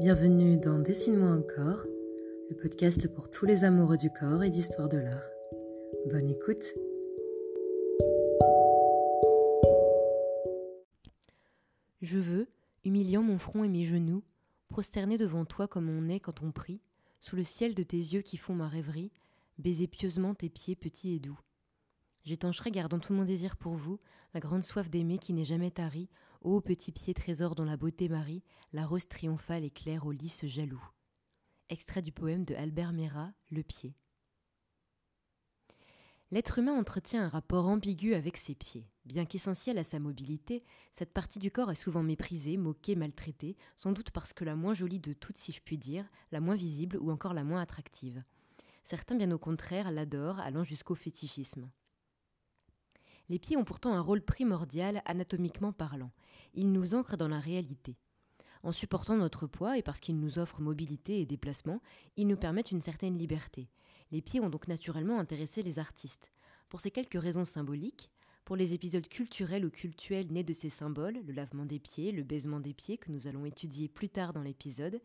Bienvenue dans Dessine-moi encore, le podcast pour tous les amoureux du corps et d'histoire de l'art. Bonne écoute Je veux, humiliant mon front et mes genoux, prosterner devant toi comme on est quand on prie, sous le ciel de tes yeux qui font ma rêverie, baiser pieusement tes pieds petits et doux. J'étancherai, gardant tout mon désir pour vous, la grande soif d'aimer qui n'est jamais tarie, ô petit pied trésor dont la beauté marie, la rose triomphale éclaire au lys jaloux. Extrait du poème de Albert Mera, Le pied. L'être humain entretient un rapport ambigu avec ses pieds. Bien qu'essentiel à sa mobilité, cette partie du corps est souvent méprisée, moquée, maltraitée, sans doute parce que la moins jolie de toutes, si je puis dire, la moins visible ou encore la moins attractive. Certains, bien au contraire, l'adorent, allant jusqu'au fétichisme. Les pieds ont pourtant un rôle primordial anatomiquement parlant. Ils nous ancrent dans la réalité. En supportant notre poids et parce qu'ils nous offrent mobilité et déplacement, ils nous permettent une certaine liberté. Les pieds ont donc naturellement intéressé les artistes. Pour ces quelques raisons symboliques, pour les épisodes culturels ou cultuels nés de ces symboles, le lavement des pieds, le baisement des pieds que nous allons étudier plus tard dans l'épisode,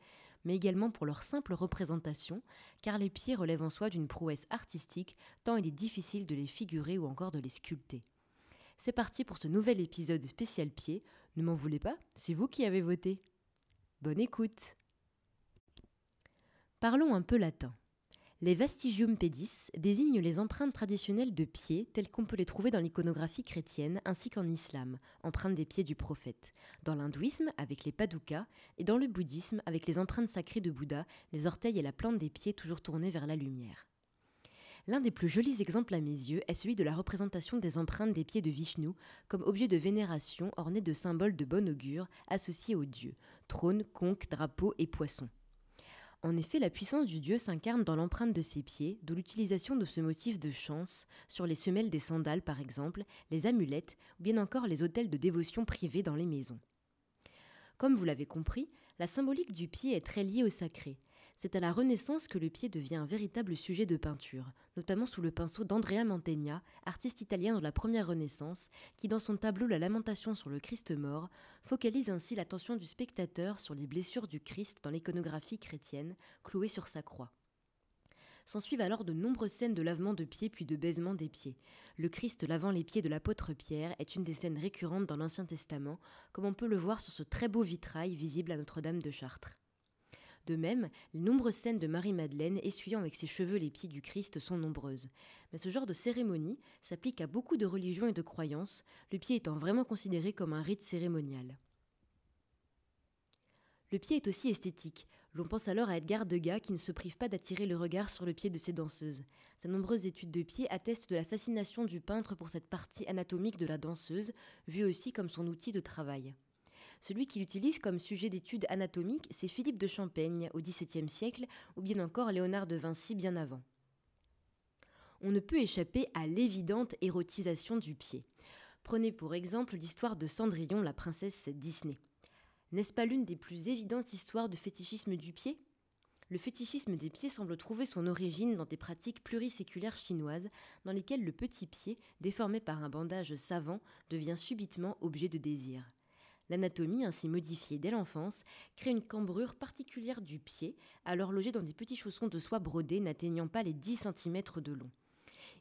mais également pour leur simple représentation, car les pieds relèvent en soi d'une prouesse artistique, tant il est difficile de les figurer ou encore de les sculpter. C'est parti pour ce nouvel épisode spécial pieds. Ne m'en voulez pas, c'est vous qui avez voté. Bonne écoute. Parlons un peu latin. Les vestigium pedis désignent les empreintes traditionnelles de pieds telles qu'on peut les trouver dans l'iconographie chrétienne ainsi qu'en islam, empreintes des pieds du prophète, dans l'hindouisme avec les padukas et dans le bouddhisme avec les empreintes sacrées de Bouddha, les orteils et la plante des pieds toujours tournés vers la lumière. L'un des plus jolis exemples à mes yeux est celui de la représentation des empreintes des pieds de Vishnu comme objet de vénération orné de symboles de bon augure associés aux dieux, trône, conque, drapeau et poisson. En effet, la puissance du dieu s'incarne dans l'empreinte de ses pieds, d'où l'utilisation de ce motif de chance sur les semelles des sandales par exemple, les amulettes ou bien encore les hôtels de dévotion privés dans les maisons. Comme vous l'avez compris, la symbolique du pied est très liée au sacré. C'est à la Renaissance que le pied devient un véritable sujet de peinture, notamment sous le pinceau d'Andrea Mantegna, artiste italien de la première Renaissance, qui dans son tableau La Lamentation sur le Christ mort, focalise ainsi l'attention du spectateur sur les blessures du Christ dans l'iconographie chrétienne, clouée sur sa croix. S'ensuivent alors de nombreuses scènes de lavement de pieds puis de baisement des pieds. Le Christ lavant les pieds de l'apôtre Pierre est une des scènes récurrentes dans l'Ancien Testament, comme on peut le voir sur ce très beau vitrail visible à Notre-Dame de Chartres. De même, les nombreuses scènes de Marie-Madeleine essuyant avec ses cheveux les pieds du Christ sont nombreuses. Mais ce genre de cérémonie s'applique à beaucoup de religions et de croyances, le pied étant vraiment considéré comme un rite cérémonial. Le pied est aussi esthétique. L'on pense alors à Edgar Degas qui ne se prive pas d'attirer le regard sur le pied de ses danseuses. Sa nombreuses études de pied attestent de la fascination du peintre pour cette partie anatomique de la danseuse, vue aussi comme son outil de travail. Celui qui l'utilise comme sujet d'étude anatomique, c'est Philippe de Champaigne au XVIIe siècle, ou bien encore Léonard de Vinci bien avant. On ne peut échapper à l'évidente érotisation du pied. Prenez pour exemple l'histoire de Cendrillon, la princesse Disney. N'est-ce pas l'une des plus évidentes histoires de fétichisme du pied? Le fétichisme des pieds semble trouver son origine dans des pratiques pluriséculaires chinoises dans lesquelles le petit pied, déformé par un bandage savant, devient subitement objet de désir. L'anatomie, ainsi modifiée dès l'enfance, crée une cambrure particulière du pied, alors logé dans des petits chaussons de soie brodés n'atteignant pas les 10 cm de long.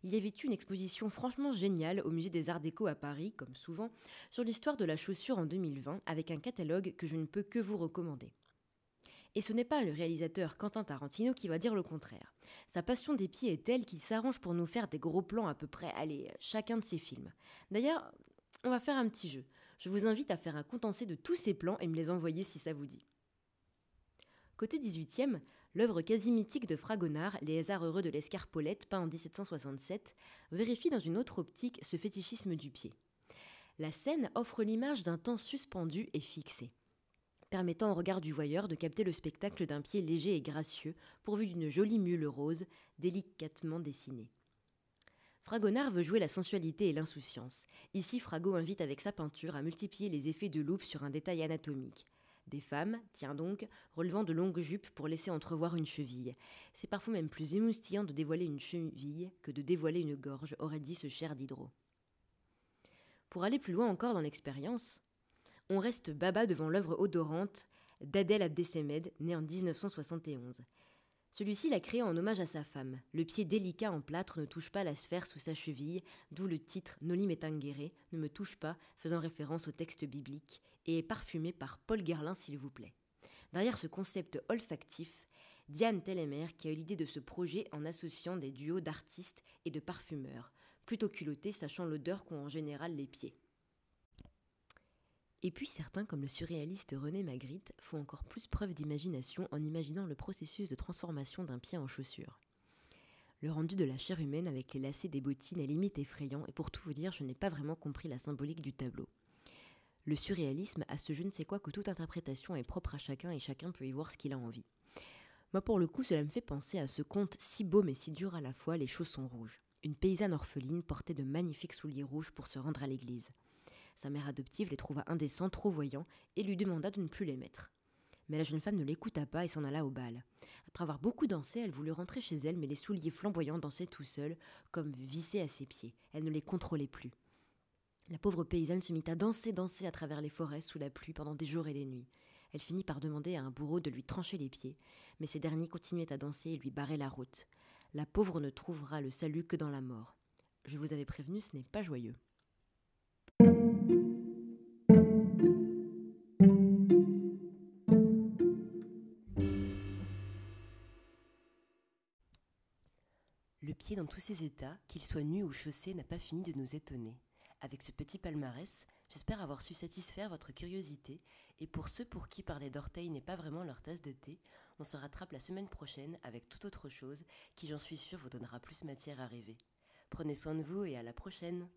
Il y avait eu une exposition franchement géniale au Musée des Arts Déco à Paris, comme souvent, sur l'histoire de la chaussure en 2020, avec un catalogue que je ne peux que vous recommander. Et ce n'est pas le réalisateur Quentin Tarantino qui va dire le contraire. Sa passion des pieds est telle qu'il s'arrange pour nous faire des gros plans à peu près, allez, chacun de ses films. D'ailleurs, on va faire un petit jeu. Je vous invite à faire un condensé de tous ces plans et me les envoyer si ça vous dit. Côté 18e, l'œuvre quasi mythique de Fragonard, Les hasards heureux de l'escarpolette, peint en 1767, vérifie dans une autre optique ce fétichisme du pied. La scène offre l'image d'un temps suspendu et fixé, permettant au regard du voyeur de capter le spectacle d'un pied léger et gracieux, pourvu d'une jolie mule rose, délicatement dessinée. Fragonard veut jouer la sensualité et l'insouciance. Ici, Frago invite avec sa peinture à multiplier les effets de loupe sur un détail anatomique. Des femmes, tiens donc, relevant de longues jupes pour laisser entrevoir une cheville. C'est parfois même plus émoustillant de dévoiler une cheville que de dévoiler une gorge, aurait dit ce cher Diderot. Pour aller plus loin encore dans l'expérience, on reste baba devant l'œuvre odorante d'Adel Abdesemed, né en 1971. Celui-ci l'a créé en hommage à sa femme. Le pied délicat en plâtre ne touche pas la sphère sous sa cheville, d'où le titre Noli Metangere, ne me touche pas, faisant référence au texte biblique, et est parfumé par Paul Guerlain, s'il vous plaît. Derrière ce concept olfactif, Diane Tellemer qui a eu l'idée de ce projet en associant des duos d'artistes et de parfumeurs, plutôt culottés sachant l'odeur qu'ont en général les pieds. Et puis certains, comme le surréaliste René Magritte, font encore plus preuve d'imagination en imaginant le processus de transformation d'un pied en chaussure. Le rendu de la chair humaine avec les lacets des bottines est limite effrayant et pour tout vous dire, je n'ai pas vraiment compris la symbolique du tableau. Le surréalisme a ce je ne sais quoi que toute interprétation est propre à chacun et chacun peut y voir ce qu'il a envie. Moi pour le coup, cela me fait penser à ce conte si beau mais si dur à la fois, Les chaussons rouges. Une paysanne orpheline portait de magnifiques souliers rouges pour se rendre à l'église. Sa mère adoptive les trouva indécents, trop voyants, et lui demanda de ne plus les mettre. Mais la jeune femme ne l'écouta pas et s'en alla au bal. Après avoir beaucoup dansé, elle voulut rentrer chez elle, mais les souliers flamboyants dansaient tout seuls, comme vissés à ses pieds. Elle ne les contrôlait plus. La pauvre paysanne se mit à danser, danser à travers les forêts sous la pluie pendant des jours et des nuits. Elle finit par demander à un bourreau de lui trancher les pieds, mais ces derniers continuaient à danser et lui barraient la route. La pauvre ne trouvera le salut que dans la mort. Je vous avais prévenu, ce n'est pas joyeux. Dans tous ses états, qu'il soit nu ou chaussé, n'a pas fini de nous étonner. Avec ce petit palmarès, j'espère avoir su satisfaire votre curiosité, et pour ceux pour qui parler d'orteils n'est pas vraiment leur tasse de thé, on se rattrape la semaine prochaine avec toute autre chose qui, j'en suis sûre, vous donnera plus matière à rêver. Prenez soin de vous et à la prochaine